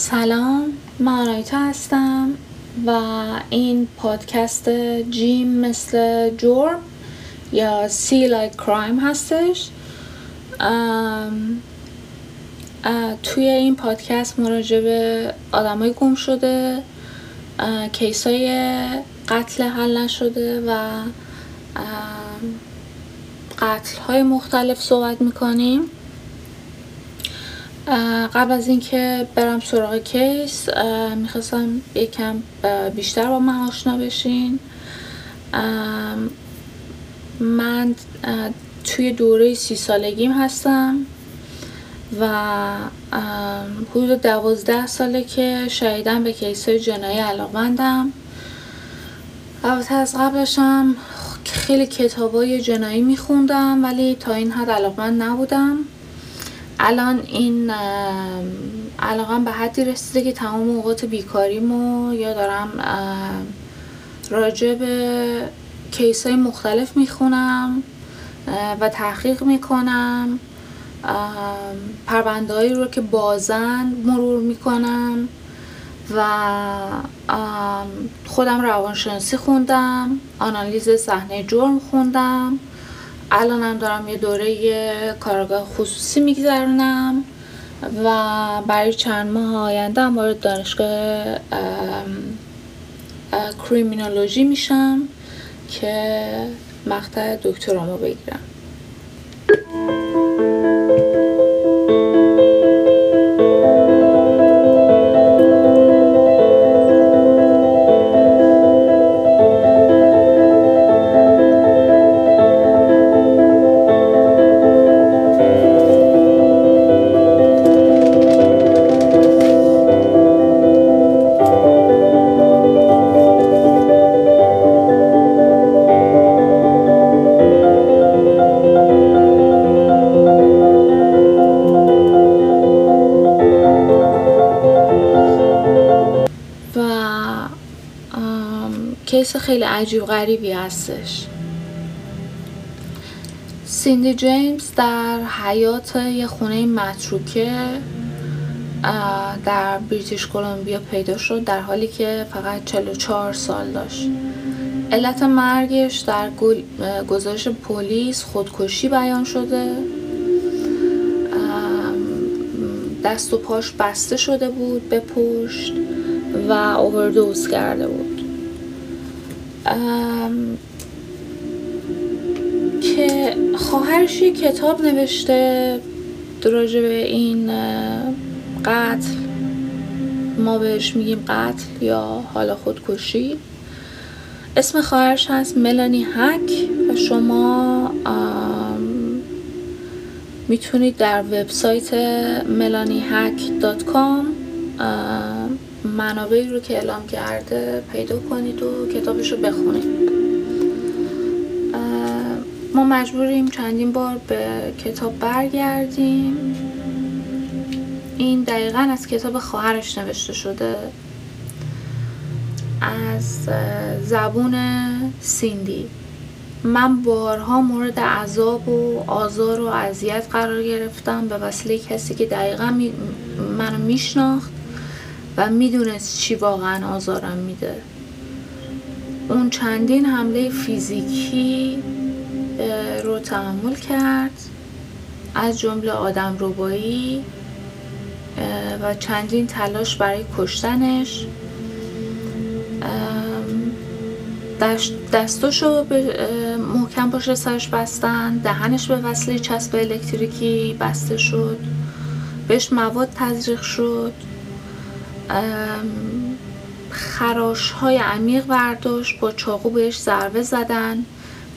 سلام من آناهیتا هستم و این پادکست جیم مثل جرم یا C like crime هستش. توی این پادکست ما راجع به آدمای گم شده case های قتل حل نشده و قتل های مختلف صحبت می‌کنیم. قبل از اینکه برم سراغ کیس می‌خواستم یکم بیشتر با من آشنا بشین. من توی دوره سی سالگیم هستم و حدود دوازده ساله که شهیدم به کیس های جنایی علاقمندم. البته از قبلشم خیلی کتاب های جنایی میخوندم ولی تا این حد علاقمند نبودم. الان این علاقم به حدی رسیده که تمام اوقات بیکاریمو یا دارم راجع به کیس های مختلف می‌خونم و تحقیق می‌کنم پرونده رو که بازن مرور می‌کنم و خودم روانشناسی خوندم آنالیز صحنه جرم خوندم. الانم دارم یه دوره کارگاه خصوصی میگذرونم و برای چند ماه آینده هم وارد دانشگاه کریمینولوژی میشم که مقطع دکترامو بگیرم. خیلی عجیب غریبی هستش. سیندی جیمز در حیات یه خونه متروکه در بریتیش کلمبیا پیدا شد در حالی که فقط 44 سال داشت. علت مرگش در گزارش پلیس خودکشی بیان شده. دست و پاش بسته شده بود به پشت و اووردوز کرده بود. یه کتاب نوشته راجع به این قتل. ما بهش میگیم قتل یا حالا خودکشی. اسم خواهرش هست ملانی هک و شما می‌تونید در وبسایت کام منابعی رو که اعلام کرده پیدا کنید و کتابش رو بخونید. ما مجبوریم چندین بار به کتاب برگردیم. این دقیقا از کتاب خواهرش نوشته شده. از زبون سیندی. من بارها مورد عذاب و آزار و اذیت قرار گرفتم. به وسیله کسی که دقیقا منو میشناخت و می‌دونست چی واقعا آزارم میده. اون چندین حمله فیزیکی رو تحمل کرد. از جمله آدم روبایی و چندین تلاش برای کشتنش. دستاشو به محکم پشت سرش بستن دهنش به وصله چسب الکتریکی بسته شد. بهش مواد تزریق شد. خراش های عمیق برداشت با چاقو بهش ضربه زدن.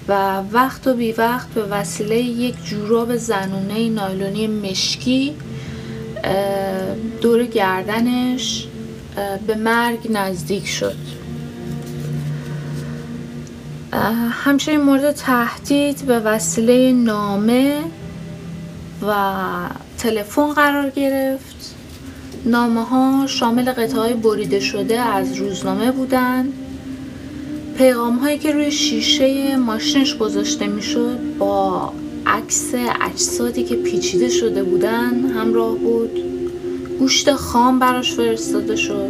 و وقت و بی وقت به وسیله یک جوراب زنونه نایلونی مشکی دور گردنش به مرگ نزدیک شد. همچنین مورد تهدید به وسیله نامه و تلفن قرار گرفت. نامه ها شامل قطعه بریده شده از روزنامه بودند. پیغام هایی که روی شیشه ماشینش گذاشته می‌شد با عکس اجسادی که پیچیده شده بودن همراه بود. گوشت خام براش فرستاده شد.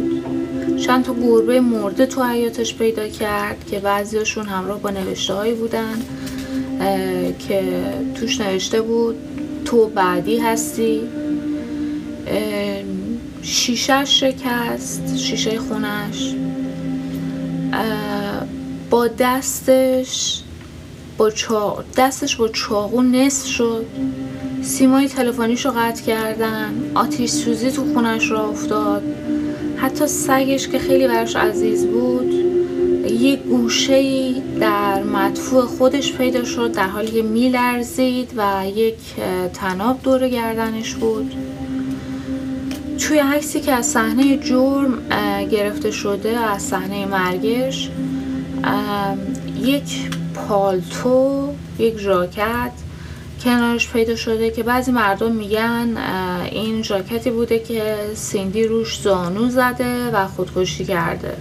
چند تا گربه مرده تو حیاتش پیدا کرد که بعضیاشون همراه با نوشته هایی بودن که توش نوشته بود تو بعدی هستی. شیشه شکست شیشه خونش. با دستش با چا... دستش با چاقو نصف شد. سیمای تلفنیش رو قطع کردن. آتیش سوزی تو خونش را افتاد. حتی سگش که خیلی براش عزیز بود یک گوشه در مدفوع خودش پیدا شد در حالی که میلرزید و یک تناب دور گردنش بود. توی عکسی که از صحنه جرم گرفته شده از صحنه مرگش یک پالتو یک ژاکت کنارش پیدا شده که بعضی مردم میگن این ژاکتی بوده که سیندی روش زانو زده و خودکشی کرده.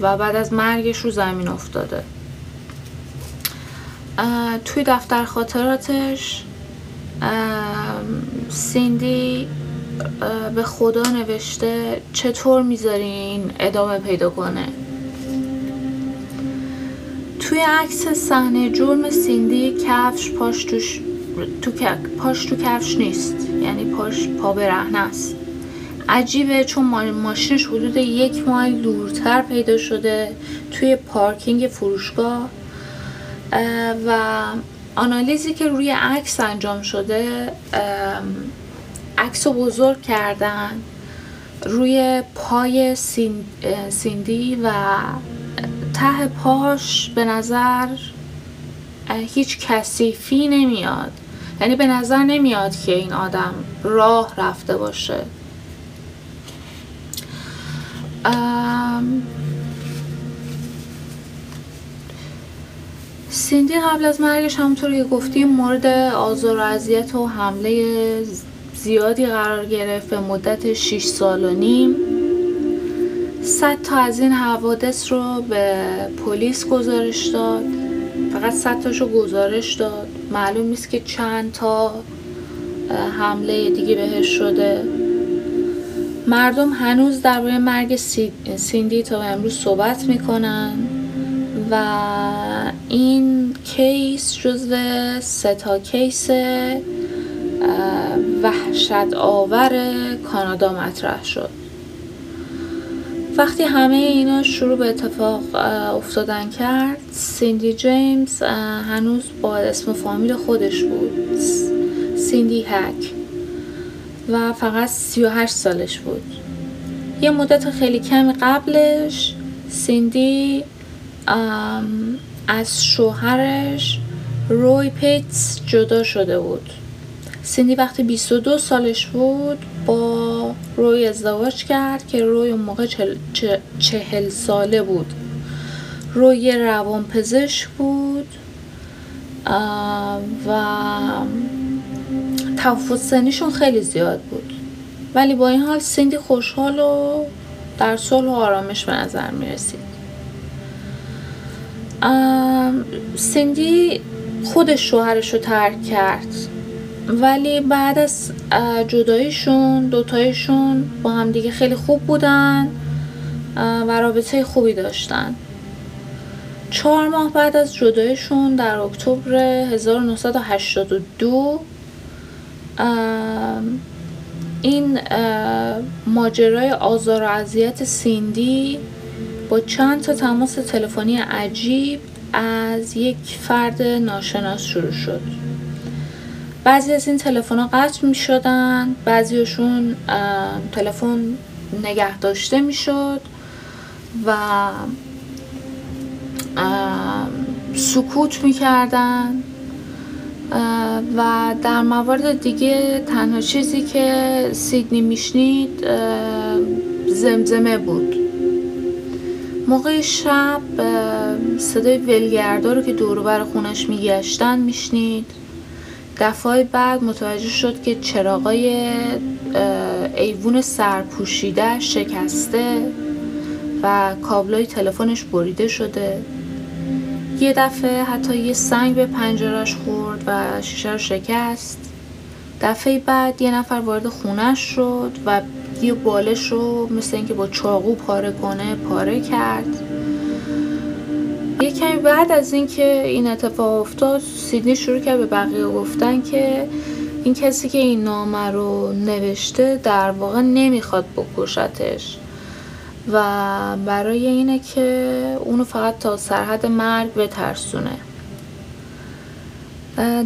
و بعد از مرگش رو زمین افتاده. توی دفتر خاطراتش سیندی به خدا نوشته چطور می‌ذارین ادامه پیدا کنه؟ توی عکس صحنه جرم سیندی کفش پاش توش تو پاش تو کفش نیست یعنی پاش پا برهنه است. عجیبه چون ماشینش حدود یک مایل دورتر پیدا شده توی پارکینگ فروشگاه و آنالیزی که روی عکس انجام شده عکس رو بزرگ کردن روی پای سیندی و ته پاش به نظر هیچ کثیفی نمیاد. یعنی به نظر نمیاد که این آدم راه رفته باشه. سیندی قبل از مرگش همونطور که گفتیم مورد آزار و اذیت و حمله زیادی قرار گرفت به مدت 6 سال و نیم. صد تا از این حوادث رو به پلیس گزارش داد. فقط صد تاشو گزارش داد. معلوم نیست که چند تا حمله دیگه بهش شده. مردم هنوز درباره مرگ سیندی تا امروز صحبت می‌کنن و این کیس جزو سه تا کیس وحشت آور کانادا مطرح شد. وقتی همه اینا شروع به اتفاق افتادن کرد سیندی جیمز هنوز با اسم فامیل خودش بود. سیندی هک. و فقط 38 سالش بود. یه مدت خیلی کمی قبلش سیندی از شوهرش روی پیتس جدا شده بود. سیندی وقتی 22 سالش بود با روی ازدواج کرد که روی اون موقع چهل, ساله بود. روی روان پزشک بود و تفاوت سنیشون خیلی زیاد بود. ولی با این حال سیندی خوشحال و در صلح و آرامش به نظر می رسید. سیندی خودش شوهرش رو ترک کرد. ولی بعد از جداییشون دوتایشون با هم دیگه خیلی خوب بودن و رابطه خوبی داشتن. چهار ماه بعد از جدایشون در اکتبر 1982 این ماجرای آزار و اذیت سیندی با چند تا تماس تلفنی عجیب از یک فرد ناشناس شروع شد. بعضی از این تلفن ها قطع می شدن بعضیشون تلفن نگه داشته می شد و سکوت می کردن و در موارد دیگه تنها چیزی که سیدنی میشنید زمزمه بود. موقع شب صدای ولگردا رو که دور خونش میگشتن میشنید. دفعه بعد متوجه شد که چراغای ایوون سرپوشیده شکسته و کابلای تلفنش بریده شده. یه دفعه حتی یه سنگ به پنجرش خورد و شیشه رو شکست. دفعه بعد یه نفر وارد خونش شد و یه بالش رو مثل اینکه با چاقو پاره کنه پاره کرد. یه کمی بعد از اینکه این اتفاق افتاد سیدنی شروع کرد به بقیه گفتن که این کسی که این نامه رو نوشته در واقع نمی‌خواد بکشتش و برای اینه که اونو فقط تا سرحد مرگ بترسونه.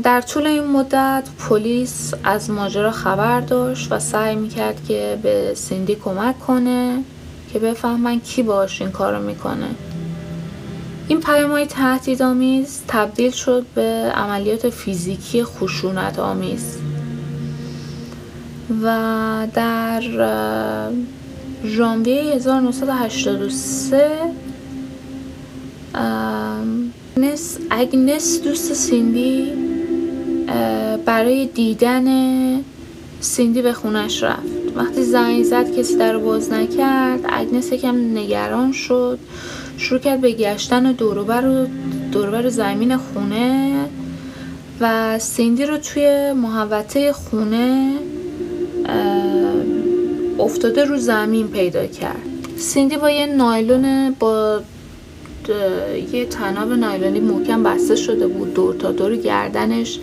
در طول این مدت پلیس از ماجرا خبر داشت و سعی می‌کرد که به سیندی کمک کنه که بفهمن کی باش این کارو می‌کنه. این پیام های تهدیدآمیز تبدیل شد به عملیات فیزیکی خشونت آمیز و در ژانویه 1983 اگنس دوست سیندی برای دیدن سیندی به خونش رفت. وقتی زنگ زد کسی در باز نکرد. اگنس یکم نگران شد. شروع کرد به گشتن دوروبر دوروبر زمین خونه و سیندی رو توی محوطه خونه افتاده رو زمین پیدا کرد. سیندی با یه نایلون با یه تناب نایلونی محکم بسته شده بود. دور تا دور گردنش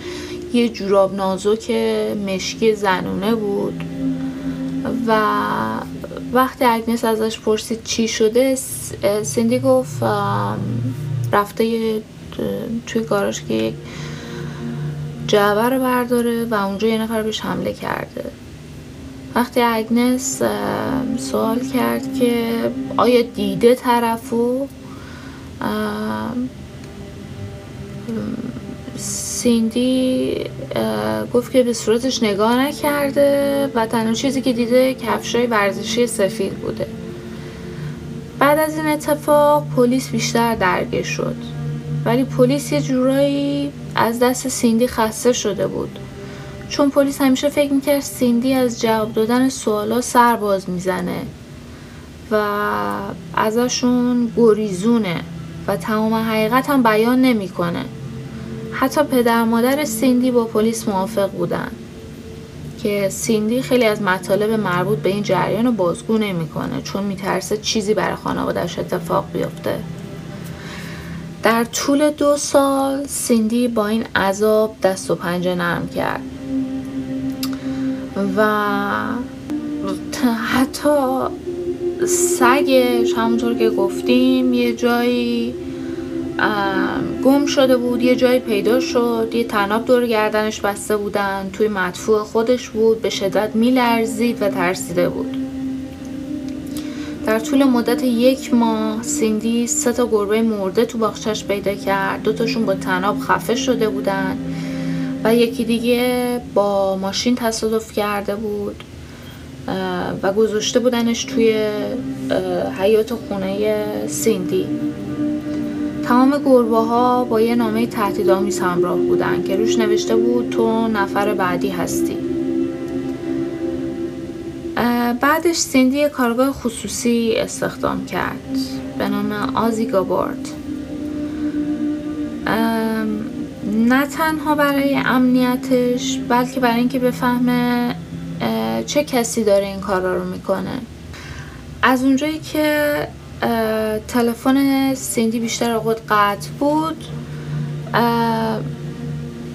یه جوراب نازک مشکی زنونه بود. و وقتی اگنس ازش پرسید چی شده سیندی گفت رفته توی گاراژ که یک جعبه رو برداره و اونجا یه نفر بهش حمله کرده. وقتی اگنس سوال کرد که آیا دیده طرفو؟ سیندی گفت که به صورتش نگاه نکرده و تنها چیزی که دیده کفشای ورزشی سفید بوده. بعد از این اتفاق پلیس بیشتر درگیر شد. ولی پلیس یه جورایی از دست سیندی خسته شده بود. چون پلیس همیشه فکر می‌کرد سیندی از جواب دادن سوالا سر باز می‌زنه و ازشون گریزونه و تمام حقیقت هم بیان نمی‌کنه. حتی پدر مادر سیندی با پلیس موافق بودن. که سیندی خیلی از مطالب مربوط به این جریان رو بازگو نمی‌کنه چون میترسه چیزی برای خانوادهش اتفاق بیفته. در طول دو سال سیندی با این عذاب دست و پنجه نرم کرد. و حتی سگش همونطور که گفتیم یه جایی گم شده بود یه جایی پیدا شد یه تناب دور گردنش بسته بودن توی مدفوع خودش بود به شدت میلرزید و ترسیده بود. در طول مدت یک ماه سیندی سه تا گربه مرده تو باغچش پیدا کرد. دوتاشون با تناب خفه شده بودن و یکی دیگه با ماشین تصادف کرده بود و گذاشته بودنش توی حیات خونه سیندی. تمام گربه ها با یه نامه تهدیدآمیز همراه بودن که روش نوشته بود تو نفر بعدی هستی. بعدش سیندی کارگاه خصوصی استخدام کرد. به نام آزی گابارد. نه تنها برای امنیتش بلکه برای اینکه بفهمه چه کسی داره این کارا رو می‌کنه. از اونجایی که تلفن سیندی بیشتر اوقات قطع بود.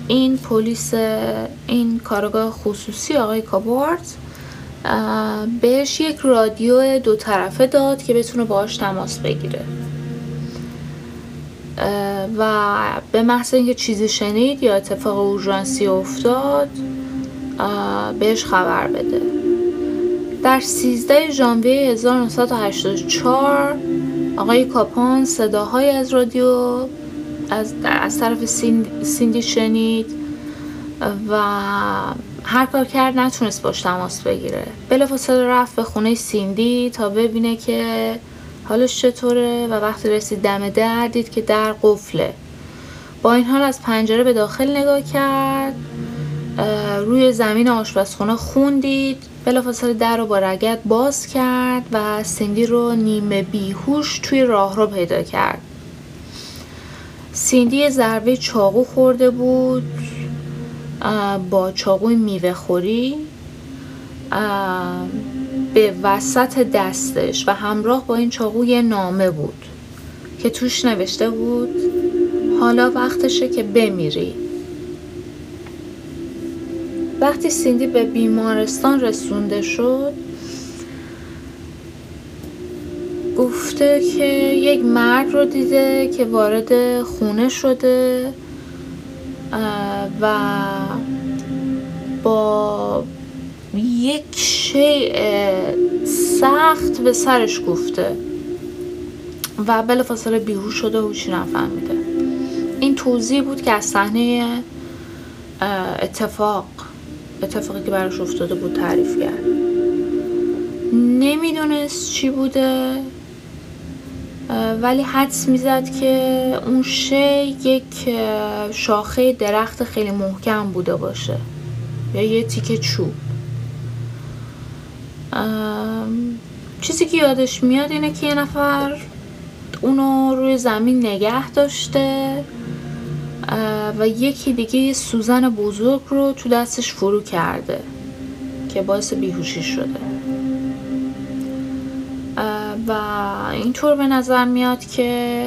این پلیس این کارگاه خصوصی آقای کابارت بهش یک رادیو دو طرفه داد که بتونه باهاش تماس بگیره. و به محض اینکه چیزی شنید یا اتفاق اورژانسی افتاد بهش خبر بده. در 13 ژانویه 1984 آقای کاپون صداهایی از رادیو از, از طرف سیندی شنید و هر کار کرد نتونست باش تماس بگیره. بلافاصله رفت به خونه سیندی تا ببینه که حالش چطوره و وقتی رسید دم در دید که در قفله. با این حال از پنجره به داخل نگاه کرد روی زمین آشپزخونه خون دید بلافاصله در رو با رگت باز کرد و سیندی رو نیمه بیهوش توی راه رو پیدا کرد. سیندی ضربه چاقو خورده بود با چاقوی میوه خوری به وسط دستش و همراه با این چاقو یه نامه بود که توش نوشته بود حالا وقتشه که بمیری. وقتی سیندی به بیمارستان رسونده شد گفته که یک مرد رو دیده که وارد خونه شده و با یک شیء سخت به سرش گفته و بلافاصله بیهوش شده و هیچی نفهمیده. این توضیح بود که از صحنه اتفاق. اتفاقی که براش افتاده بود تعریف کرد. نمی‌دونست چی بوده ولی حدس می‌زد که اون شی یک شاخه درخت خیلی محکم بوده باشه. یا یه تیکه چوب. چیزی که یادش میاد اینه که یه نفر اونو روی زمین نگه داشته. و یکی دیگه سوزن بزرگ رو تو دستش فرو کرده که باعث بیهوشی شده. و اینطور به نظر میاد که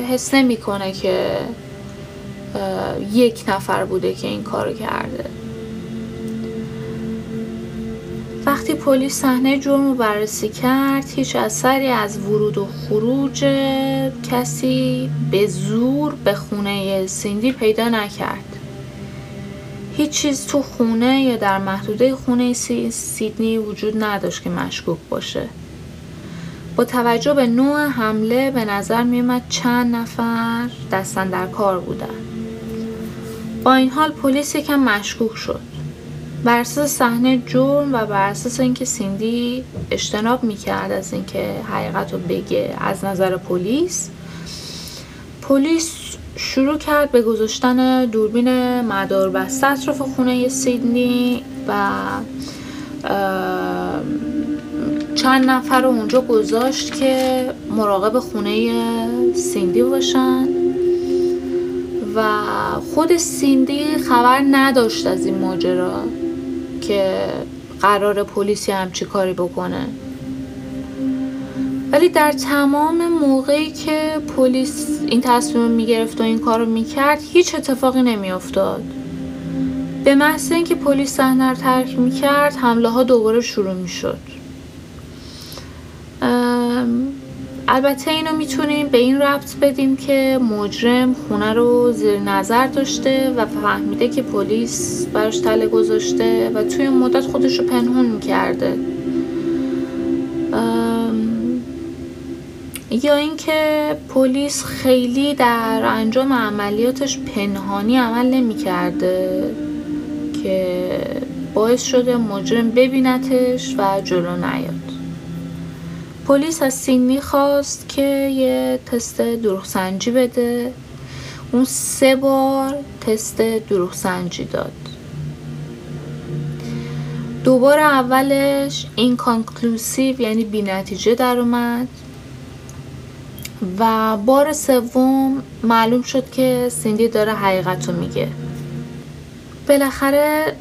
حس نمی‌کنه که یک نفر بوده که این کارو کرده. وقتی پلیس صحنه جرم رو بررسی کرد هیچ اثری از ورود و خروج کسی به زور به خونه سیندی پیدا نکرد. هیچ چیز تو خونه یا در محدوده خونه سیدنی وجود نداشت که مشکوک باشه. با توجه به نوع حمله به نظر میومد چند نفر دستن در کار بودن. با این حال پلیس یکم مشکوک شد. بر اساس صحنه جرم و بر اساس اینکه سیندی اجتناب می‌کرد از اینکه حقیقت رو بگه از نظر پلیس پلیس شروع کرد به گذاشتن دوربین مدار بسته اطراف خونه سیدنی و چند نفر رو اونجا گذاشت که مراقب خونه سیندی باشن. و خود سیندی خبر نداشت از این ماجرا. که قرار پلیسی همچی کاری بکنه. ولی در تمام موقعی که پلیس این تصمیم می‌گرفت و این کار رو می‌کرد هیچ اتفاقی نمیافتاد. به محض اینکه پلیس صحنه رو ترک می‌کرد حمله ها دوباره شروع می‌شد. البته اینو می‌تونیم به این ربط بدیم که مجرم خونه رو زیر نظر داشته و فهمیده که پلیس براش تله گذاشته و توی مدت خودش رو پنهون می‌کرده. یا اینکه پلیس خیلی در انجام عملیاتش پنهانی عمل نمی‌کرده که باعث شده مجرم ببینتش و جلو نیاد. پلیس از سیندی خواست که یه تست دروغسنجی بده. اون سه بار تست دروغسنجی داد. دوبار اولش inconclusive یعنی بی نتیجه در اومد. و بار سوم معلوم شد که سیندی داره حقیقت رو میگه. بالاخره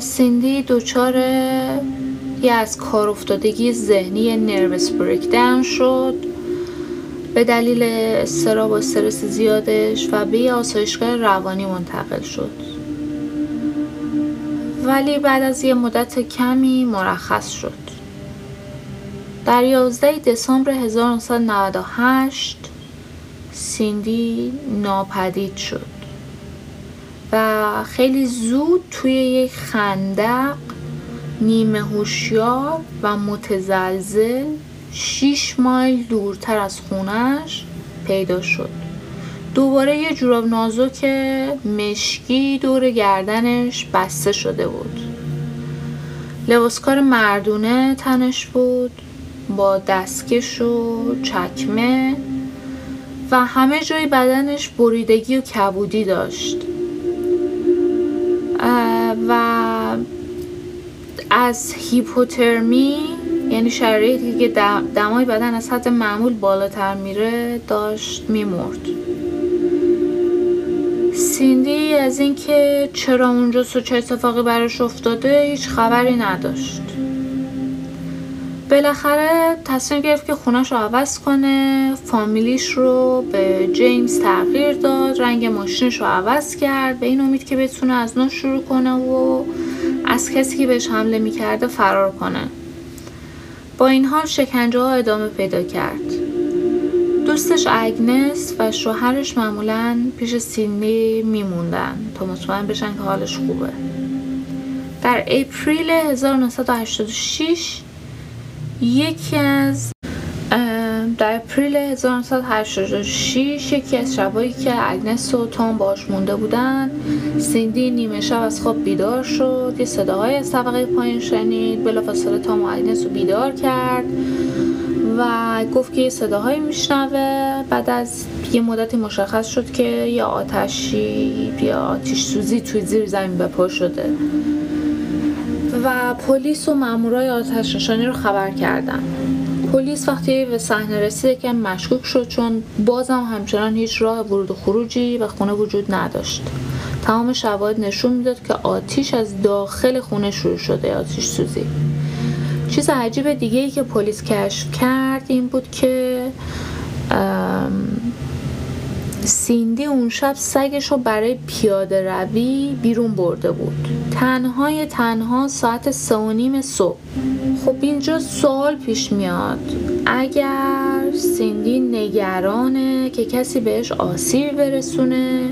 سیندی دچار یه از کار افتادگی ذهنی نروس بریکداون شد. به دلیل استراب و استرس زیادش و به یه آسایشگاه روانی منتقل شد. ولی بعد از یه مدت کمی مرخص شد. در 11 دسامبر 1998 سیندی ناپدید شد و خیلی زود توی یک خندق نیمه هوشیار و متزلزل شیش مایل دورتر از خونش پیدا شد. دوباره یه جوراب نازک مشکی دور گردنش بسته شده بود. لباسکار مردونه تنش بود با دستکش و چکمه و همه جای بدنش بریدگی و کبودی داشت. و از هیپوترمی یعنی شرایطی که دمای بدن از حد معمول بالاتر میره داشت میمرد. سیندی از اینکه چرا اونجا و چه اتفاقی براش افتاده هیچ خبری نداشت. بالاخره تصمیم گرفت که خونش رو عوض کنه فامیلیش رو به جیمز تغییر داد رنگ ماشینش رو عوض کرد به این امید که بتونه از نو شروع کنه و از کسی که بهش حمله می‌کرده فرار کنه. با این حال شکنجه ها ادامه پیدا کرد. دوستش اگنس و شوهرش معمولا پیش سیندی میموندن تا مطمئن بشن که حالش خوبه. در April 1986 یکی از در April 1986 یکی از شبایی که اگنس و تام باش مونده بودن سیندی نیمه شب از خواب بیدار شد یه صداهای از طبقه پایین شنید بلافاصله تام و اگنس رو بیدار کرد و گفت که یه صداهایی میشنوه. بعد از یه مدتی مشخص شد که یه آتشی یا آتیش سوزی توی زیر زمین بپا شده. و پلیس و مامورای آتش نشانی رو خبر کردن. پلیس وقتی به صحنه رسید که مشکوک شد چون بازم همچنان هیچ راه ورود و خروجی به خونه وجود نداشت. تمام شواهد نشون می‌داد که آتیش از داخل خونه شروع شده آتیش سوزی. چیز عجیب دیگه ای که پلیس کشف کرد این بود که سیندی اون شب سگش رو برای پیاده روی بیرون برده بود. تنهای تنها ساعت سه و نیم صبح. خب اینجا سوال پیش میاد. اگر سیندی نگرانه که کسی بهش آسیب برسونه؟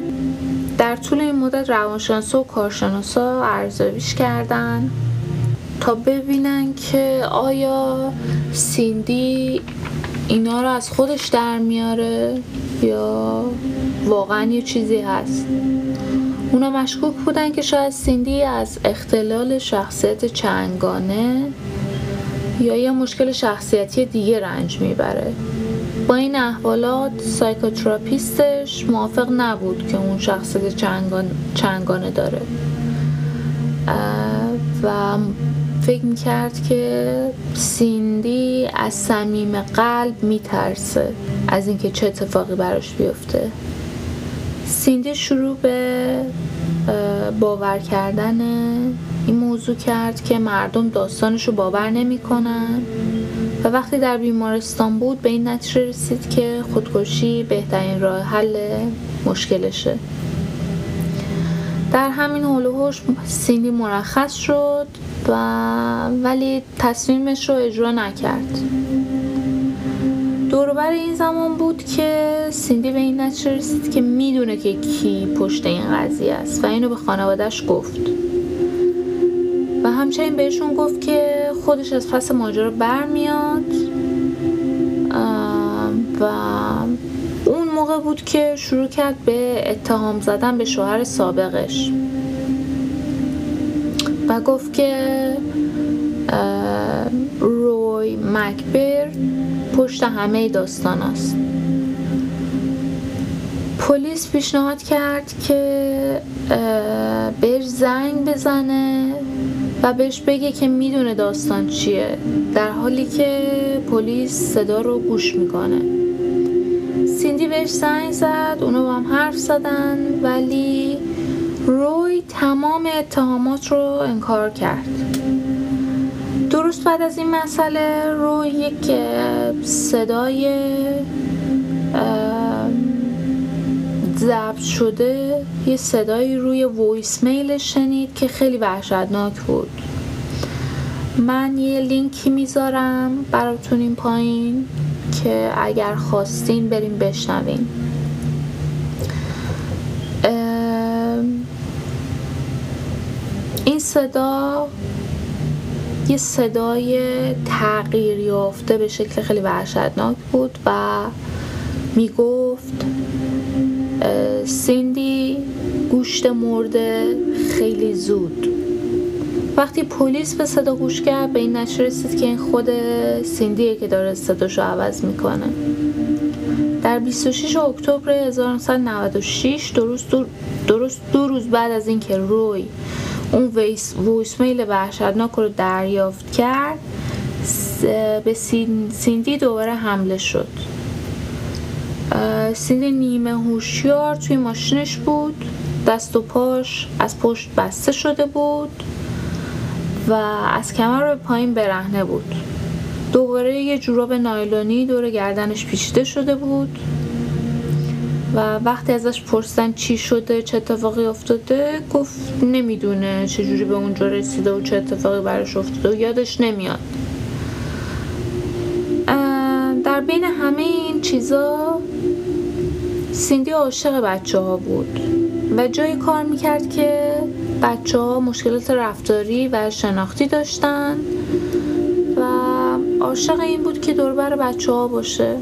در طول این مدت روانشناسا و کارشناسا ارزیابیش کردن تا ببینن که آیا سیندی اینا رو از خودش در میاره یا واقعا یه چیزی هست؟ اونا مشکوک بودن که شاید سیندی از اختلال شخصیت چنگانه یا یه مشکل شخصیتی دیگه رنج می‌بره. با این احوالات سایکوتراپیستش موافق نبود که اون شخصیت چنگانه داره. و فکر می‌کرد که سیندی از صمیم قلب میترسه از اینکه چه اتفاقی براش بیفته. سیندی شروع به باور کردن این موضوع کرد که مردم داستانش رو باور نمی‌کنن و وقتی در بیمارستان بود به این نتیجه رسید که خودکشی بهترین راه حل مشکلشه. در همین حول و سیندی مرخص شد و ولی تصمیمش رو اجرا نکرد. دوربر این زمان بود که سیندی به این نتیجه رسید که می‌دونه که کی پشت این قضیه است و اینو به خانوادهش گفت. و همچنین بهشون گفت که خودش از پس ماجرا برمیاد و موقع بود که شروع کرد به اتهام زدن به شوهر سابقش. و گفت که روی مکبر پشت همه داستان است پلیس پیشنهاد کرد که بهش زنگ بزنه و بهش بگه که می‌دونه داستان چیه در حالی که پلیس صدا رو گوش می‌کنه. سیندی بهش زنگ زد اونو با هم حرف زدن ولی روی تمام اتهامات رو انکار کرد. درست بعد از این مسئله روی یک صدای ضبط شده یه صدایی روی voicemail شنید که خیلی وحشتناک بود. من یه لینکی می‌ذارم براتون این پایین. که اگر خواستین برین بشنوین این صدا یه صدای تغییر یافته به شکل خیلی وحشتناک بود و می‌گفت سیندی گوشت مرده خیلی زود. وقتی پلیس به صدا گوش کرد به این نتیجه رسید که این خود سیندیه که داره صداشو عوض می‌کنه. در 26 اکتبر 1996 درست دو, درست دو روز بعد از اینکه روی اون ویس میل وحشتناک رو دریافت کرد به سیندی دوباره حمله شد. سیندی نیمه هوشیار توی ماشینش بود دست و پاش از پشت بسته شده بود. و از کمر به پایین برهنه بود. دوباره یه جوراب نایلونی دور گردنش پیچیده شده بود و وقتی ازش پرسیدن چی شده چه اتفاقی افتاده گفت نمی‌دونه چجوری به اونجا رسیده و چه اتفاقی براش افتاده و یادش نمیاد. در بین همه این چیزا سیندی عاشق بچه ها بود. و جایی کار می‌کرد که بچه ها مشکلات رفتاری و شناختی داشتن و عاشق این بود که دوربر بچه ها باشه.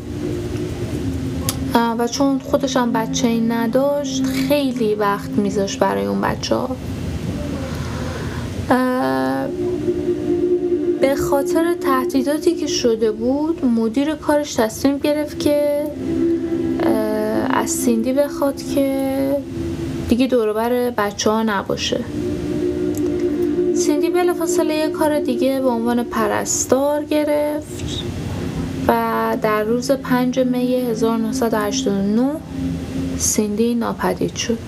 و چون خودش هم بچه این نداشت خیلی وقت میذاشت برای اون بچه ها به خاطر تهدیداتی که شده بود مدیر کارش تصمیم گرفت که از سیندی بخواد که دیگه دوروبر بچه ها نباشه. سیندی بلافاصله یه کار دیگه به عنوان پرستار گرفت و در روز 5 می 1989 سیندی ناپدید شد.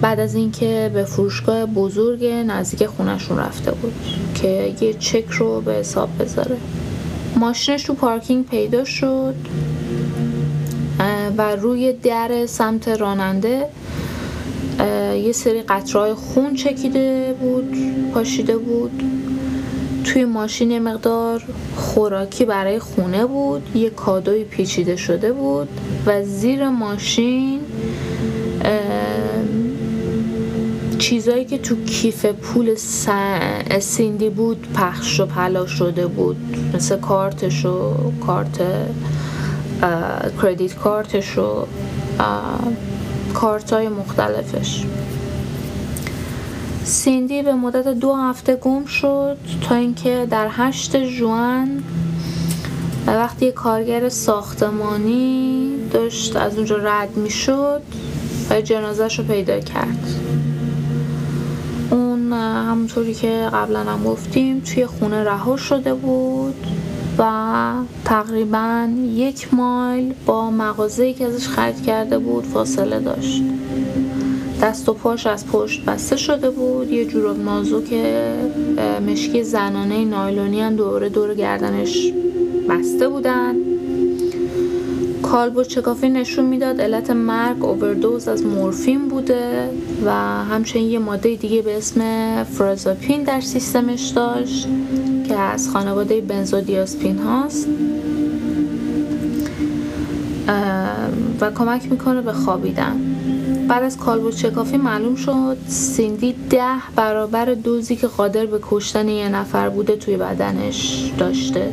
بعد از اینکه به فروشگاه بزرگ نزدیک خونشون رفته بود که یه چک رو به حساب بذاره. ماشینش تو پارکینگ پیدا شد. و روی در سمت راننده یه سری قطرهای خون چکیده بود پاشیده بود. توی ماشین یه مقدار خوراکی برای خونه بود یه کادوی پیچیده شده بود و زیر ماشین چیزایی که تو کیف پول سیندی بود پخش و پلا شده بود مثل کارتش و کارت کردیت کارتش و کارت های مختلفش. سیندی به مدت دو هفته گم شد تا اینکه در هشت جوان وقتی کارگر ساختمانی داشت از اونجا رد می شد و جنازش رو پیدا کرد. اون همونطوری که قبلا هم گفتیم توی خونه رها شده بود. و تقریبا یک مایل با مغازه‌ای که ازش خرید کرده بود فاصله داشت. دست و پاش از پشت بسته شده بود یه جوراب نازک مشکی زنانه نایلونی هم دوره دور گردنش بسته بودن. کالبوت چکافی نشون می‌داد. علت مرگ اووردوز از مورفین بوده و همچنین یه ماده دیگه به اسم فرازاپین در سیستمش داشت که از خانواده بنزودیاسپین هاست. و کمک می‌کنه به خوابیدن. بعد از کالبوت چکافی معلوم شد سیندی ده برابر دوزی که قادر به کشتن یه نفر بوده توی بدنش داشته.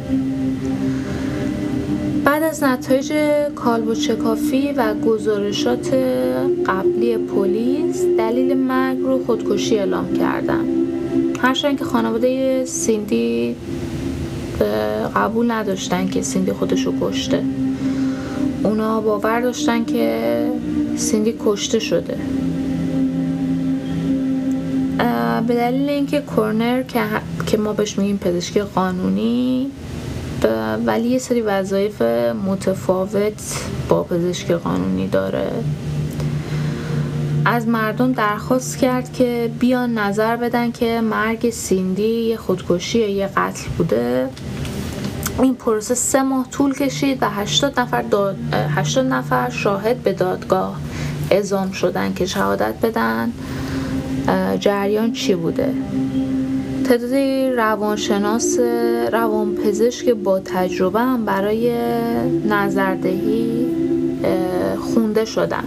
بعد از نتایج کالبوت چکافی و گزارشات قبلی پلیس دلیل مرگ رو خودکشی اعلام کردن. هرچند که خانواده سیندی قبول نداشتن که سیندی خودشو کشته. اونا باور داشتن که سیندی کشته شده. به دلیل اینکه کورنر که ما بهش میگیم پزشکی قانونی ولی یه سری وظایف متفاوت با پزشکی قانونی داره. از مردم درخواست کرد که بیان نظر بدن که مرگ سیندی یه خودکشی یا یه قتل بوده. این پروسه سه ماه طول کشید و 80 نفر, داد، 80 نفر شاهد به دادگاه اعزام شدن که شهادت بدن. جریان چی بوده؟ تعدادی روانشناس روانپزشک با تجربه هم برای نظردهی خونده شدن.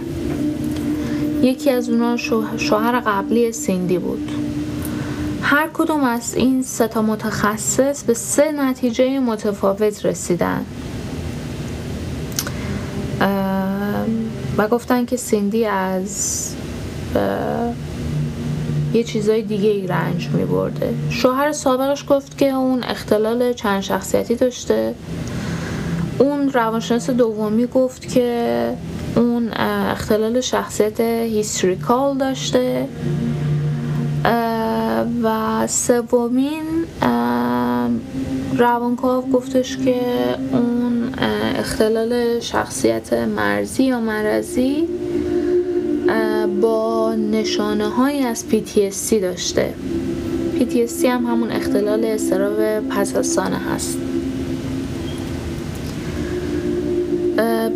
یکی از اونا شوهر قبلی سیندی بود. هر کدوم از این سه تا متخصص به سه نتیجه متفاوت رسیدن. و گفتن که سیندی از یه چیزای دیگه ای رنج می برده شوهر سابقش گفت که اون اختلال چند شخصیتی داشته. اون روانشناس دومی گفت که اون اختلال شخصیت هیستریکال داشته. و سومین روانکاو گفتش که اون اختلال شخصیت مرزی یا مرزی با نشانه های از PTSD داشته. PTSD هم همون اختلال استراب پس از سانه هست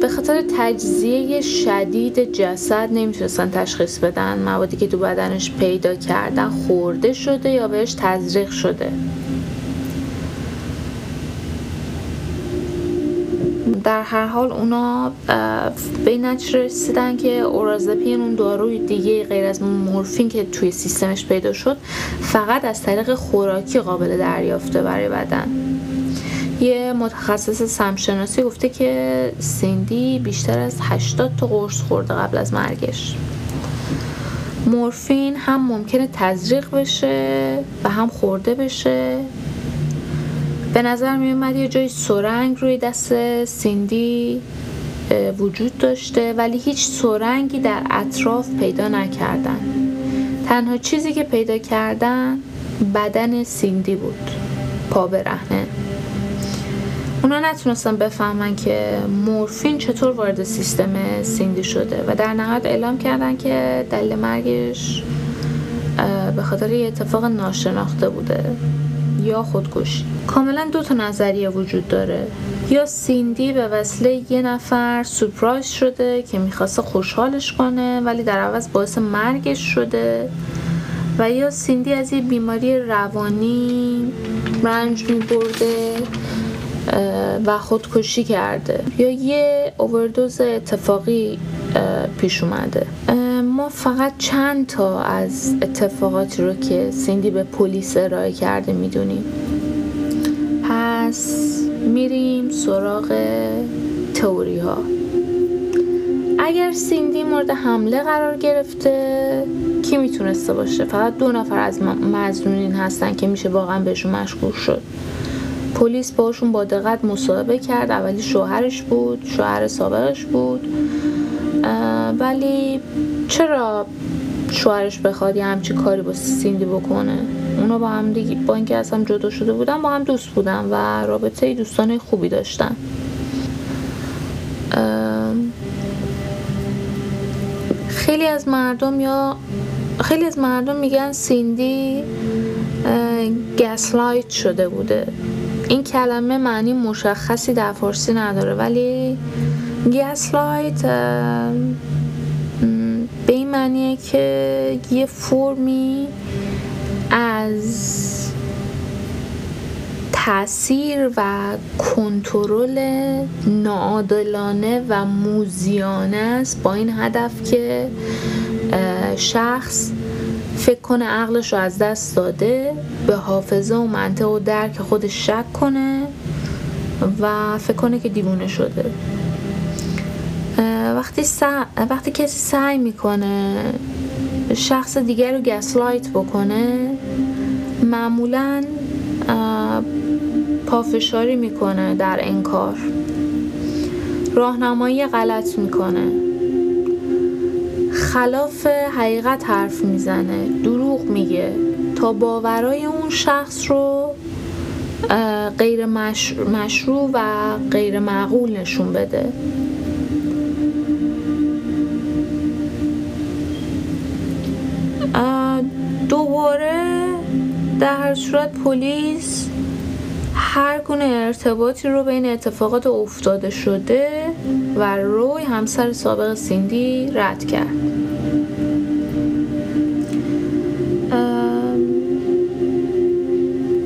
به خاطر تجزیه شدید جسد نمی‌تونستن تشخیص بدن. موادی که تو بدنش پیدا کردن خورده شده یا بهش تزریق شده. در هر حال اونا به نتیجه رسیدن که اورازپین اون داروی دیگه غیر از مورفین که توی سیستمش پیدا شد فقط از طریق خوراکی قابل دریافته برای بدن. یه متخصص سمشناسی گفته که سیندی بیشتر از 80 تا قرص خورده قبل از مرگش. مورفین هم ممکنه تزریق بشه و هم خورده بشه. به نظر می اومد یه جای سرنگ روی دست سیندی وجود داشته ولی هیچ سرنگی در اطراف پیدا نکردن. تنها چیزی که پیدا کردن بدن سیندی بود پا برهنه اونا نتونستن بفهمن که مورفین چطور وارد سیستم سیندی شده و در نهایت اعلام کردن که دلیل مرگش به خاطر یه اتفاق ناشناخته بوده. یا خودکشی کاملا دو تا نظریه وجود داره. یا سیندی به وسیله یه نفر سپرایز شده که می‌خواسته خوشحالش کنه ولی در عوض باعث مرگش شده. و یا سیندی از یه بیماری روانی رنج میبرده و خودکشی کرده. یا یه اووردوز اتفاقی پیش اومده. ما فقط چند تا از اتفاقاتی رو که سیندی به پلیس ارائه کرده می‌دونیم. پس میریم سراغ تئوری ها اگر سیندی مورد حمله قرار گرفته کی می‌تونسته باشه؟ فقط دو نفر از مزنونین هستن که میشه واقعا بهشون مشغول شد. پلیس باشون با دقت مصاحبه کرد. اولی شوهرش بود شوهر سابقش بود. ولی چرا شوهرش بخواد یه همچی کاری با سیندی بکنه؟ اونا با هم دیگه با اینکه از هم جدا شده بودن با هم دوست بودن و رابطه دوستانه خوبی داشتن. خیلی از مردم یا خیلی از مردم میگن سیندی گسلایت شده بوده. این کلمه معنی مشخصی در فارسی نداره ولی گسلایت به این معنیه که یه فرمی از تاثیر و کنترل ناعادلانه و موزیانه است با این هدف که شخص فکر کنه عقلش رو از دست داده به حافظه و منطق و درک خودش شک کنه و فکر کنه که دیوونه شده. وقتی, وقتی کسی سعی می‌کنه شخص دیگر رو گسلایت بکنه معمولا پافشاری می‌کنه در انکار راهنمایی غلط می‌کنه. خلاف حقیقت حرف می‌زنه دروغ میگه. تا باورای اون شخص رو غیر مشروع و غیر معقول نشون بده. دوباره در هر صورت پلیس هر گونه ارتباطی رو بین اتفاقات افتاده شده و روی همسر سابق سیندی رد کرد.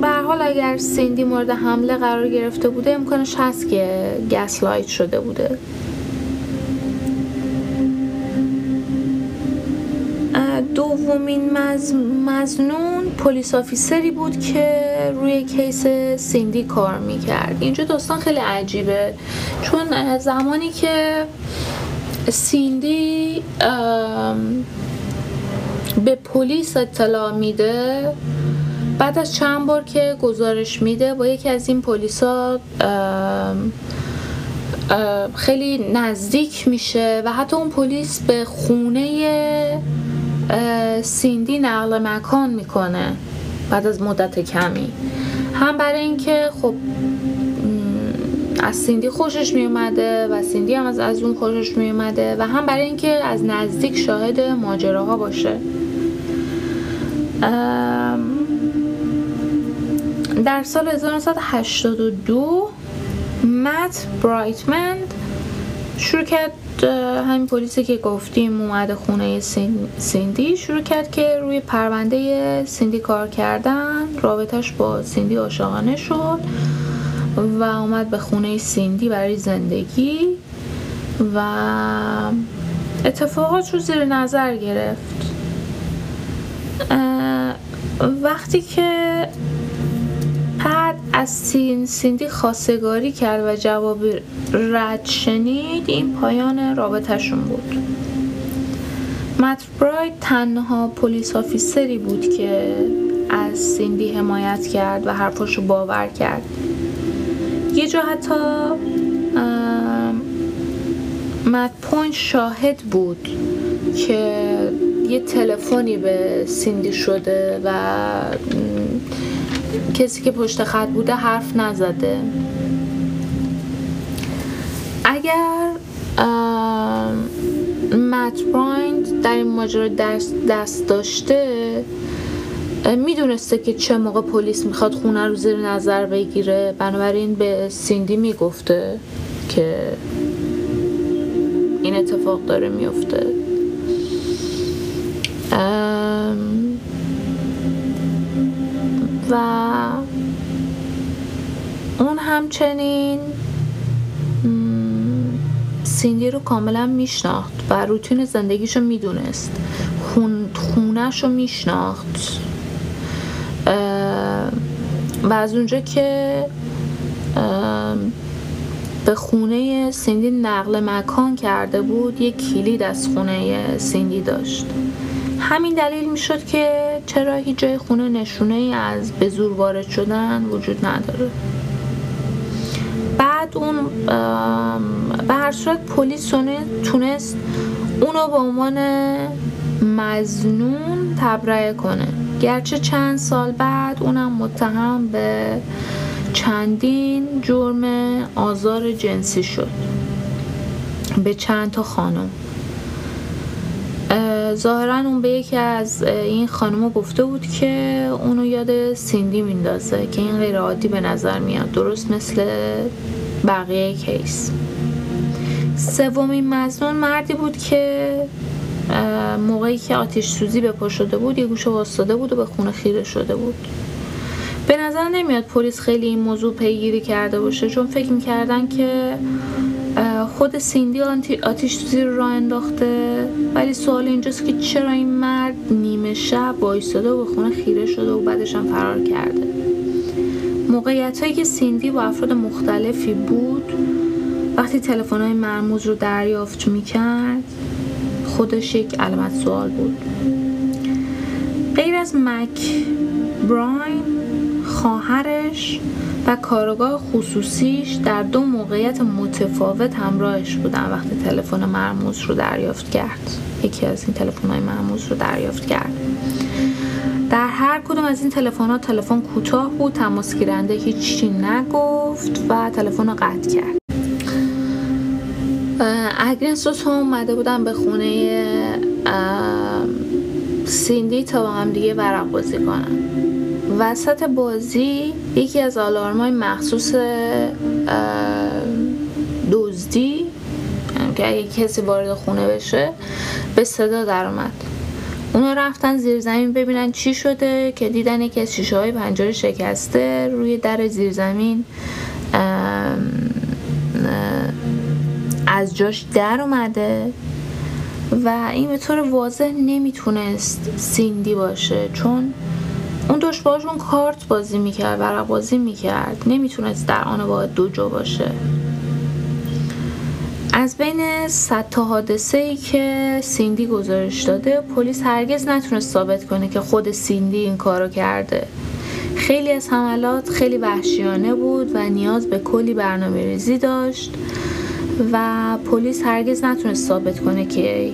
به حال اگر سیندی مورد حمله قرار گرفته بوده امکانش هست که gaslight شده بوده. دومین مظنون police officer ی بود که روی case سیندی کار می‌کرد. اینجا داستان خیلی عجیبه. چون زمانی که سیندی به پلیس اطلاع میده بعد از چند بار که گزارش میده با یکی از این پلیسا خیلی نزدیک میشه و حتی اون پلیس به خونه سیندی نقل مکان می‌کنه بعد از مدت کمی. هم برای اینکه خب از سیندی خوشش می اومده و سیندی هم از, از اون خوشش می اومده و هم برای اینکه از نزدیک شاهد ماجراها باشه. در سال 1982 مت برایتمند کرد همین پلیسی که گفتیم اومده خونه سیندی شروع کرد که روی پرونده سیندی کار کردن. رابطش با سیندی عاشقانه شد و اومد به خونه سیندی برای زندگی و اتفاقات رو زیر نظر گرفت. وقتی که بعد از سین سیندی خواستگاری کرد و جواب رد شنید این پایان رابطهشون بود. مک براید تنها police officer ی بود که از سیندی حمایت کرد و حرفاش رو باور کرد. یه جا حتی مت پوینت شاهد بود که یه تلفنی به سیندی شده و کسی که پشت خط بوده حرف نزده. اگر مت برایند در این ماجرا دست, دست داشته می‌دونسته که چه موقع پلیس می‌خواد خونه رو زیر نظر بگیره. بنابراین به سیندی می‌گفته که این اتفاق داره میفته و اون همچنین سیندی رو کاملا میشناخت و روتین زندگیشو می‌دونست. خون خونش رو میشناخت و از اونجا که به خونه سیندی نقل مکان کرده بود یک کلید از خونه سیندی داشت. همین دلیل می‌شد که چرا هیچ جای خونه نشونه ای از به زور وارد شدن وجود نداره. بعد اون به هر صورت پلیس تونست اونو به عنوان مزنون تبرئه کنه. گرچه چند سال بعد اونم متهم به چندین جرم آزار جنسی شد. به چند تا خانم. ظاهرا اون به یکی از این خانمو گفته بود که اونو یاد سیندی میندازه که این غیر عادی به نظر میاد درست مثل بقیه کیس. سومین مزنون مردی بود که موقعی که آتیش سوزی به پا شده بود یه گوشه واسطه بود و به خونه خیره شده بود. به نظر نمیاد پلیس خیلی این موضوع پیگیری کرده باشه چون فکر می‌کردن که خود سیندی آتیش سوزی رو راه انداخته. ولی سوال اینجاست که چرا این مرد نیمه شب وایستاده و به خونه خیره شده و بعدش هم فرار کرده؟ موقعیت هایی که سیندی با افراد مختلفی بود وقتی تلفن های مرموز رو دریافت می‌کرد خودش یک علامت سوال بود. غیر از مک براین خواهرش و کارگاه خصوصیش در دو موقعیت متفاوت همراهش بودن وقتی تلفن مرموز رو دریافت کرد. یکی از این تلفن های مرموز رو دریافت کرد. در هر کدوم از این تلفن ها تلفن کوتاه بود تماس گیرنده هیچی نگفت و تلفن رو قطع کرد. اگنس رو اومده بودن به خونه سیندی تا با هم دیگه ورق بازی کنن. وسط بازی یکی از آلارمای مخصوص دزدی که اگه کسی وارد خونه بشه به صدا در اومد. اونا رفتن زیر زمین ببینن چی شده که دیدن یکی از شیشه های پنجره شکسته روی در زیر زمین. از جاش در اومده و این به طور واضح نمی‌تونست سیندی باشه چون اون داشت باشون کارت بازی می‌کرد ورق بازی می‌کرد. نمی‌تونست در آن باید دو جا باشه. از بین صد تا حادثه ای که سیندی گزارش داده پلیس هرگز نتونست ثابت کنه که خود سیندی این کارو کرده. خیلی از حملات خیلی وحشیانه بود و نیاز به کلی برنامه ریزی داشت و پلیس هرگز نتونست ثابت کنه که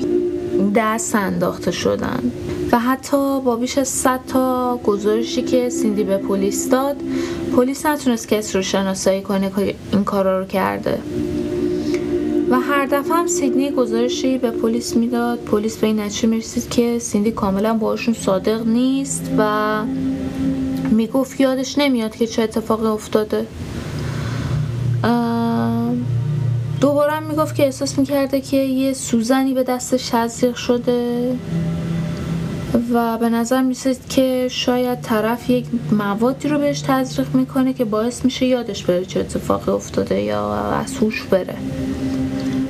دست انداخته شدن. و حتی با بیش از 100 تا گزارشی که سیندی به پلیس داد پلیس نتونست کسی رو شناسایی کنه که این کارا رو کرده. و هر دفعه هم سیدنی گزارشی به پلیس می‌داد. پلیس به این نتیجه می‌رسید که سیندی کاملا باشون صادق نیست و می‌گفت یادش نمیاد که چه اتفاقی افتاده. دوباره می‌گفت که احساس می‌کرده که یه سوزنی به دستش تزریق شده. و به نظر میسید که شاید طرف یک موادی رو بهش تزریق می‌کنه که باعث میشه یادش بره چه اتفاقی افتاده یا از هوش بره.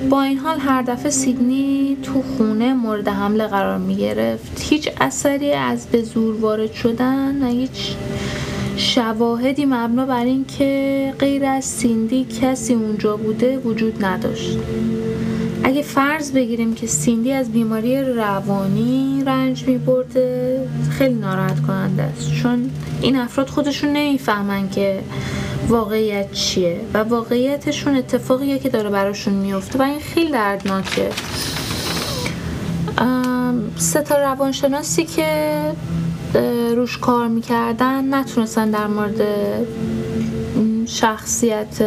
با این حال هر دفعه سیدنی تو خونه مورد حمله قرار می گرفت هیچ اثری از به زور وارد شدن و هیچ شواهدی مبنا بر اینکه غیر از سیندی کسی اونجا بوده وجود نداشت. اگه فرض بگیریم که سیندی از بیماری روانی رنج می برده خیلی ناراحت کننده است. چون این افراد خودشون نمی‌فهمن که واقعیت چیه و واقعیتشون اتفاقیه که داره براشون میفته و این خیلی دردناکه. سه تا روانشناسی که روش کار می‌کردن نتونستن در مورد شخصیت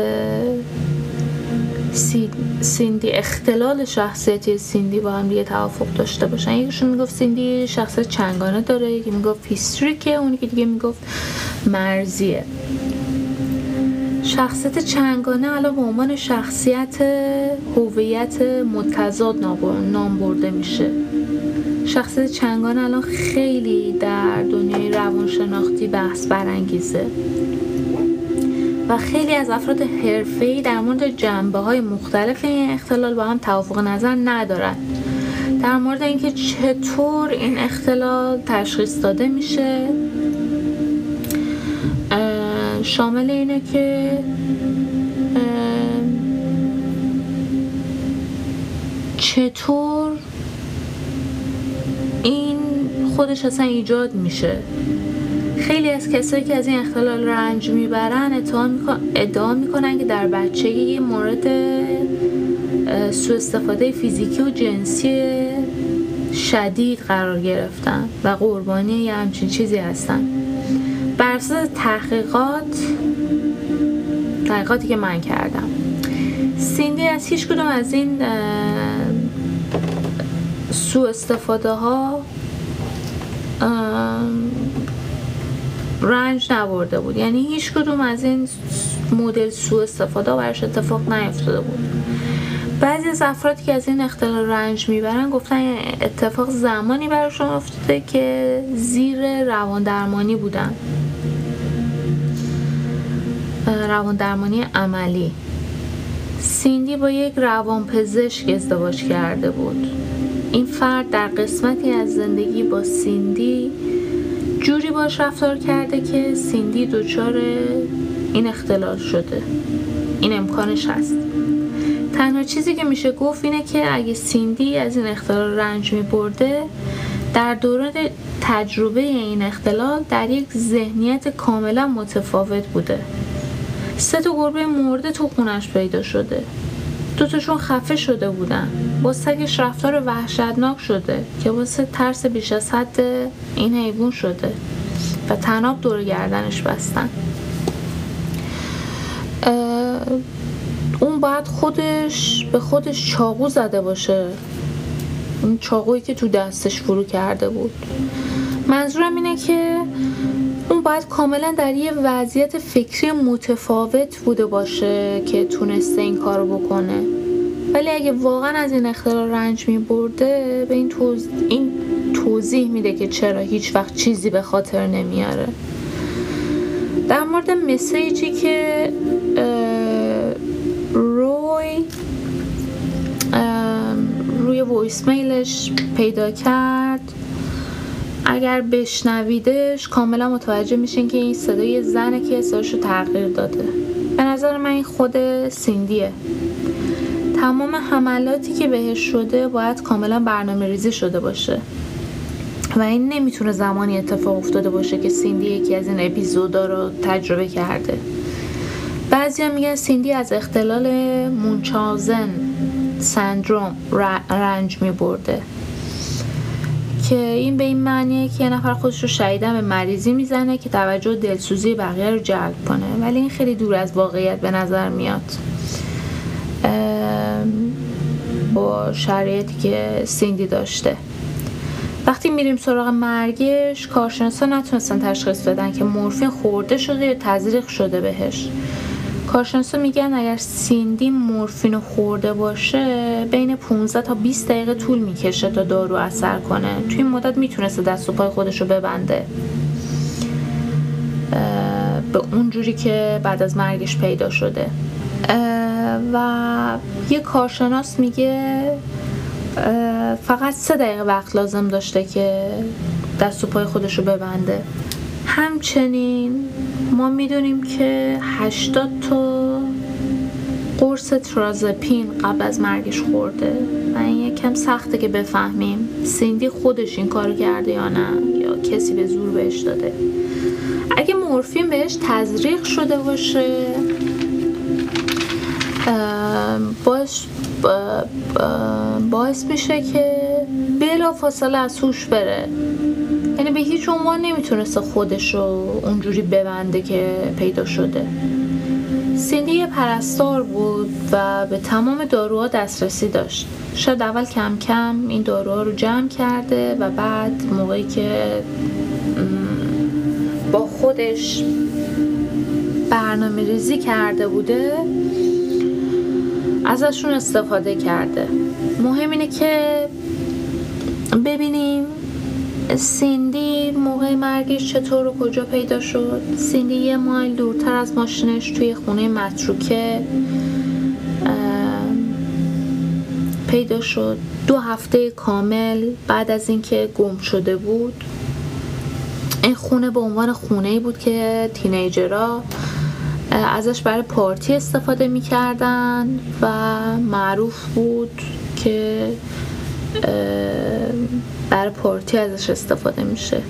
سیندی اختلال شخصیتی سیندی با هم دیگه توافق داشته باشن. یکیشون می‌گفت سیندی شخصیت چنگانه داره یکی می‌گفت هیستریکه اونی که دیگه می‌گفت مرزیه شخصیت چنگانه الان به عنوان شخصیت هویت متضاد نام برده میشه. شخصیت چنگانه الان خیلی در دنیای روانشناختی بحث برانگیزه. و خیلی از افراد حرفه‌ای در مورد جنبه های مختلف این اختلال با هم توافق نظر ندارن. در مورد اینکه چطور این اختلال تشخیص داده میشه شامل اینه که چطور این خودش اصلا ایجاد میشه. خیلی از کسایی که از این اختلال رنج می‌برن ادعا می‌کنن که در بچگی مورد سوء استفاده فیزیکی و جنسی شدید قرار گرفتن و قربانی یه همچین چیزی هستن. بر اساس تحقیقات تحقیقاتی که من کردم سیندی از هیچ کدوم از این سو استفاده ها رنج نبرده بود. یعنی هیچ کدوم از این مدل سو استفاده برش اتفاق نیفتاده بود. بعضی از افرادی که از این اختلال رنج می‌برن گفتن اتفاق زمانی براشون افتاده که زیر روان درمانی بودن. روان درمانی عملی. سیندی با یک روان پزشک ازدواج کرده بود. این فرد در قسمتی از زندگی با سیندی جوری باش رفتار کرده که سیندی دچار این اختلال شده. این امکانش هست. تنها چیزی که میشه گفت اینه که اگه سیندی از این اختلال رنج می برده در دوران تجربه این اختلال در یک ذهنیت کاملا متفاوت بوده. سه تا گربه مرده تو خونش پیدا شده. دوتاشون خفه شده بودن. با سگش رفتار وحشتناک شده که واسه ترس بیش از حد این حیوان شده و تناب دور گردنش بستن. اون باید خودش به خودش چاقو زده باشه. اون چاقویی که تو دستش فرو کرده بود. منظورم اینه که اون باید کاملا در یه وضعیت فکری متفاوت بوده باشه که تونسته این کارو بکنه. ولی اگه واقعا از این اختلال رنج می برده به این, توز... این توضیح میده که چرا هیچ وقت چیزی به خاطر نمیاره. در مورد مسیجی که روی روی وایس میلش پیدا کرد اگر بشنویدش کاملا متوجه میشین که این صدای زنه که رو تغییر داده. به نظر من این خود سیندیه. تمام حملاتی که بهش شده باید کاملا برنامه ریزی شده باشه. و این نمی‌تونه زمانی اتفاق افتاده باشه که سیندی یکی از این اپیزودا رو تجربه کرده. بعضی هم میگن سیندی از اختلال مونچازن سندروم رنج میبرده. که این به این معنیه که یه نفر خودش رو شهیدن به مریضی می‌زنه که توجه دلسوزی بقیه رو جلب کنه. ولی این خیلی دور از واقعیت به نظر میاد. با شرایطی که سیندی داشته. وقتی میریم سراغ مرگش کارشناسا نتونستن تشخیص بدن که مورفین خورده شده یا تزریق شده بهش. کارشناسا میگن اگر سیندی مورفین خورده باشه بین 15 تا 20 دقیقه طول می‌کشه تا دارو اثر کنه. توی این مدت می‌تونسته دست و پای خودش رو ببنده. به اونجوری که بعد از مرگش پیدا شده. و یه کارشناس میگه فقط سه دقیقه وقت لازم داشته که دست و پای خودش رو ببنده. همچنین ما می‌دونیم که 80 تا قرص ترازپین قبل از مرگش خورده و این یکم سخته که بفهمیم سیندی خودش این کار کرده یا نه یا کسی به زور بهش داده. اگه مورفین بهش تزریق شده باشه باش باعث میشه که بلا فاصله از هوش بره. یعنی به هیچ عنوان نمی‌تونسته خودش رو اونجوری ببنده که پیدا شده. سیندی یه پرستار بود و به تمام داروها دسترسی داشت. شاید اول کم کم این داروها رو جمع کرده و بعد موقعی که با خودش برنامه ریزی کرده بوده ازشون استفاده کرده. مهم اینه که سیندی موقع مرگش چطور و کجا پیدا شد؟ سیندی یه مایل دورتر از ماشینش توی خونه متروکه پیدا شد. دو هفته کامل بعد از اینکه گم شده بود. این خونه به عنوان خونه بود که تینیجرها ازش برای پارتی استفاده می‌کردن و معروف بود که برای پارتی ازش استفاده میشه.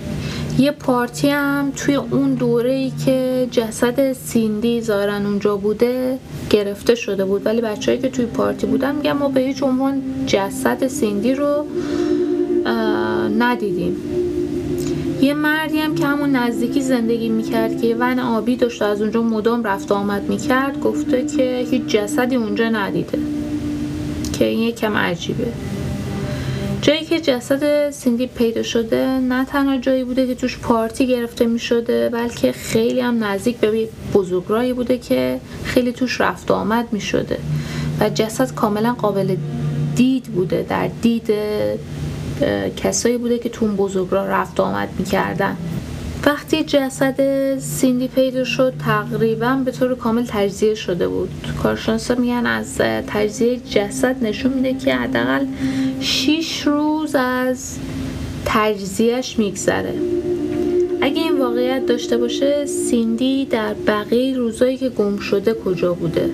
یه پارتی هم توی اون دوره ای که جسد سیندی زارن اونجا بوده گرفته شده بود. ولی بچههایی که توی پارتی بودن میگن ما به هیچ عنوان جسد سیندی رو ندیدیم. یه مردی هم که همون نزدیکی زندگی می‌کرد که ون آبی داشت از اونجا مدام رفت آمد می‌کرد گفته که هیچ جسدی اونجا ندیده. که این یکم عجیبه. جایی که جسد سیندی پیدا شده نه تنها جایی بوده که توش پارتی گرفته می شده بلکه خیلی هم نزدیک به بزرگرایی بوده که خیلی توش رفت آمد می شده و جسد کاملا قابل دید بوده. در دید کسایی بوده که تو اون بزرگراه رفت آمد می‌کردن. وقتی جسد سیندی پیدا شد تقریبا به طور کامل تجزیه شده بود. کارشناسا میگن از تجزیه جسد نشون میده که حداقل 6 روز از تجزیهش میگذره. اگه این واقعیت داشته باشه سیندی در بقیه روزایی که گم شده کجا بوده؟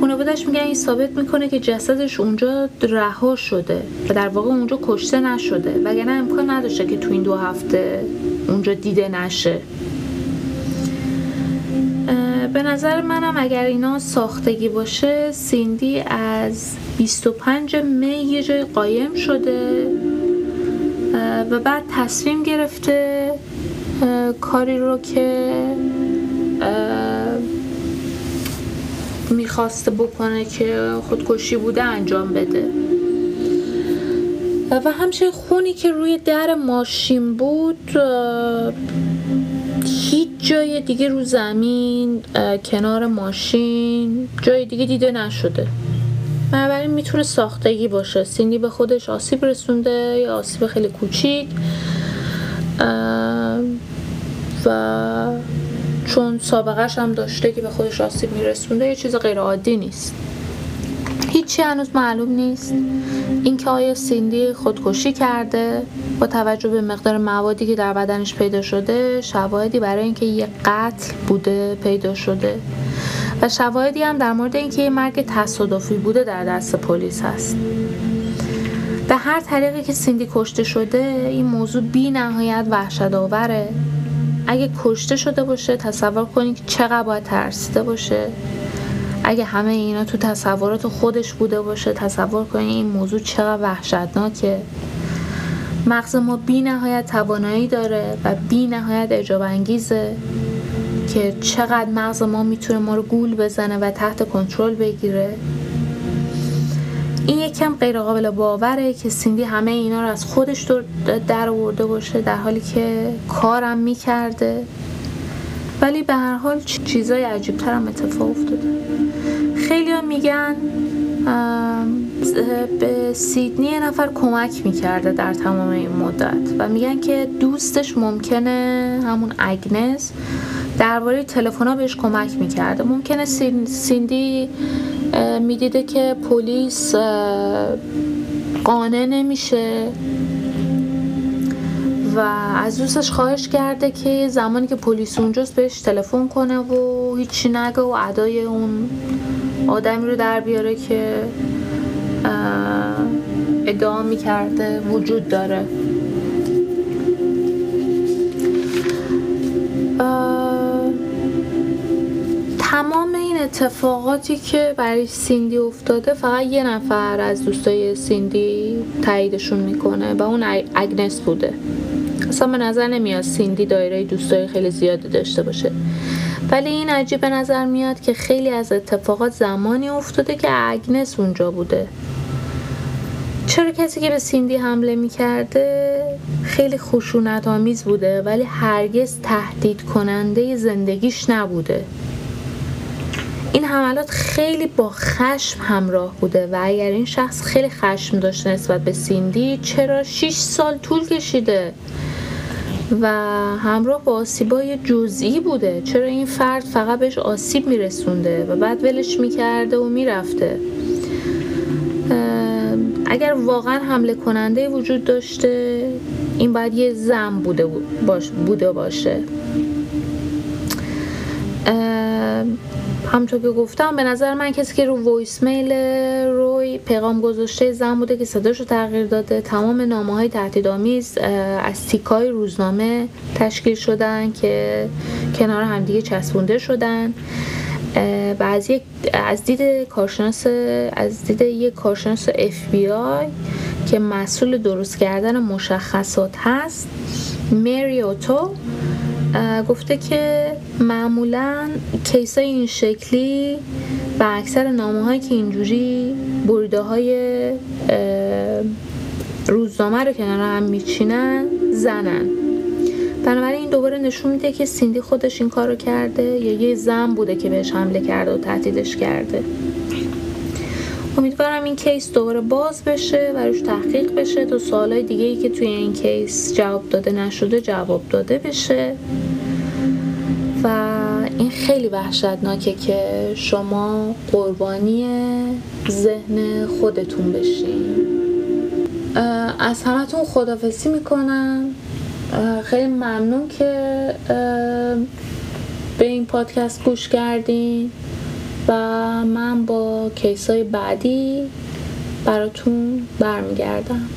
خانوادش میگن این ثابت می‌کنه که جسدش اونجا رها شده و در واقع اونجا کشته نشده. وگرنه امکان نداشته که تو این دو هفته اونجا دیده نشه. به نظر منم اگر اینا ساختگی باشه سیندی از 25 می یه جای قایم شده. و بعد تصمیم گرفته کاری رو که می‌خواسته بکنه که خودکشی بوده انجام بده. و همچنین خونی که روی در ماشین بود هیچ جای دیگه رو زمین کنار ماشین جای دیگه دیده نشده. بنابراین می‌تونه ساختگی باشه. سینی به خودش آسیب رسونده یا آسیب خیلی کوچیک. و چون سابقهش هم داشته که به خودش آسیب میرسونده یه چیز غیر عادی نیست. هیچی هنوز معلوم نیست. اینکه آیا سیندی خودکشی کرده با توجه به مقدار موادی که در بدنش پیدا شده شواهدی برای اینکه یه قتل بوده پیدا شده. و شواهدی هم در مورد اینکه یه مرگ تصادفی بوده در دست پلیس هست. به هر طریقی که سیندی کشته شده این موضوع بی نهایت وحشت آوره اگه کشته شده باشه تصور کنید که چقدر باید ترسیده باشه. اگه همه اینا تو تصورات خودش بوده باشه تصور کنید این موضوع چقدر وحشتناکه. مغز ما بی نهایت توانایی داره و بی نهایت اجاب انگیزه که چقدر مغز ما می‌تونه ما رو گول بزنه و تحت کنترل بگیره. این یکم غیر قابل باوره که سیندی همه اینا رو از خودش در آورده باشه در حالی که کارم می‌کرده. ولی به هر حال چیزای عجیب هم اتفاق افتاده. خیلی ها میگن به سیدنی یه نفر کمک می‌کرده در تمام این مدت و میگن که دوستش ممکنه همون اگنس درباره تلفن بهش کمک می‌کرده. ممکنه سیندی می‌دیده که پلیس قانع نمیشه. و از دوستش خواهش کرده که زمانی که پلیس اونجاست بهش تلفن کنه و هیچی نگه و ادای اون آدمی رو در بیاره که ادعا می‌کرده وجود داره. تمام این اتفاقاتی که برای سیندی افتاده فقط یه نفر از دوستای سیندی تاییدشون می‌کنه و اون اگنس بوده. اصلا به نظر نمیاد سیندی دایره دوستای خیلی زیادی داشته باشه. ولی این عجیب به نظر میاد که خیلی از اتفاقات زمانی افتاده که اگنس اونجا بوده. چرا کسی که به سیندی حمله می‌کرده خیلی خشونت آمیز بوده ولی هرگز تهدید کننده زندگیش نبوده. این حملات خیلی با خشم همراه بوده و اگر این شخص خیلی خشم داشته نسبت به سیندی چرا 6 سال طول کشیده؟ و همراه با آسیبای جزئی بوده. چرا این فرد فقط بهش آسیب میرسونده و بعد ولش می‌کرده و می‌رفته؟ اگر واقعا حمله کننده وجود داشته این باید یه زن بوده, باش بوده باشه. همطور که گفتم به نظر من کسی که رو وایس میل روی پیغام گذاشته زن بوده که صداش رو تغییر داده. تمام نامه های تهدیدآمیز از تیکه‌های روزنامه تشکیل شدن که کنار همدیگه چسبونده شدن. و از, یک از دید کارشناس از دید یک کارشناس اف بی آی که مسئول درست کردن مشخصات هست مری اوتول گفته که معمولا case های این شکلی و اکثر نامه هایی که اینجوری بریده های روزنامه رو کنار هم میچینن زنن. بنابراین این دوباره نشون میده که سیندی خودش این کار رو کرده یا یه زن بوده که بهش حمله کرده و تهدیدش کرده. امیدوارم این کیس دوباره باز بشه و روش تحقیق بشه تا سوالای دیگه ای که توی این کیس جواب داده نشده جواب داده بشه. و این خیلی وحشتناکه که شما قربانی ذهن خودتون بشین. از همتون خدافزی می‌کنم. خیلی ممنون که به این پادکست گوش کردین. و من با کیس های بعدی براتون برمیگردم.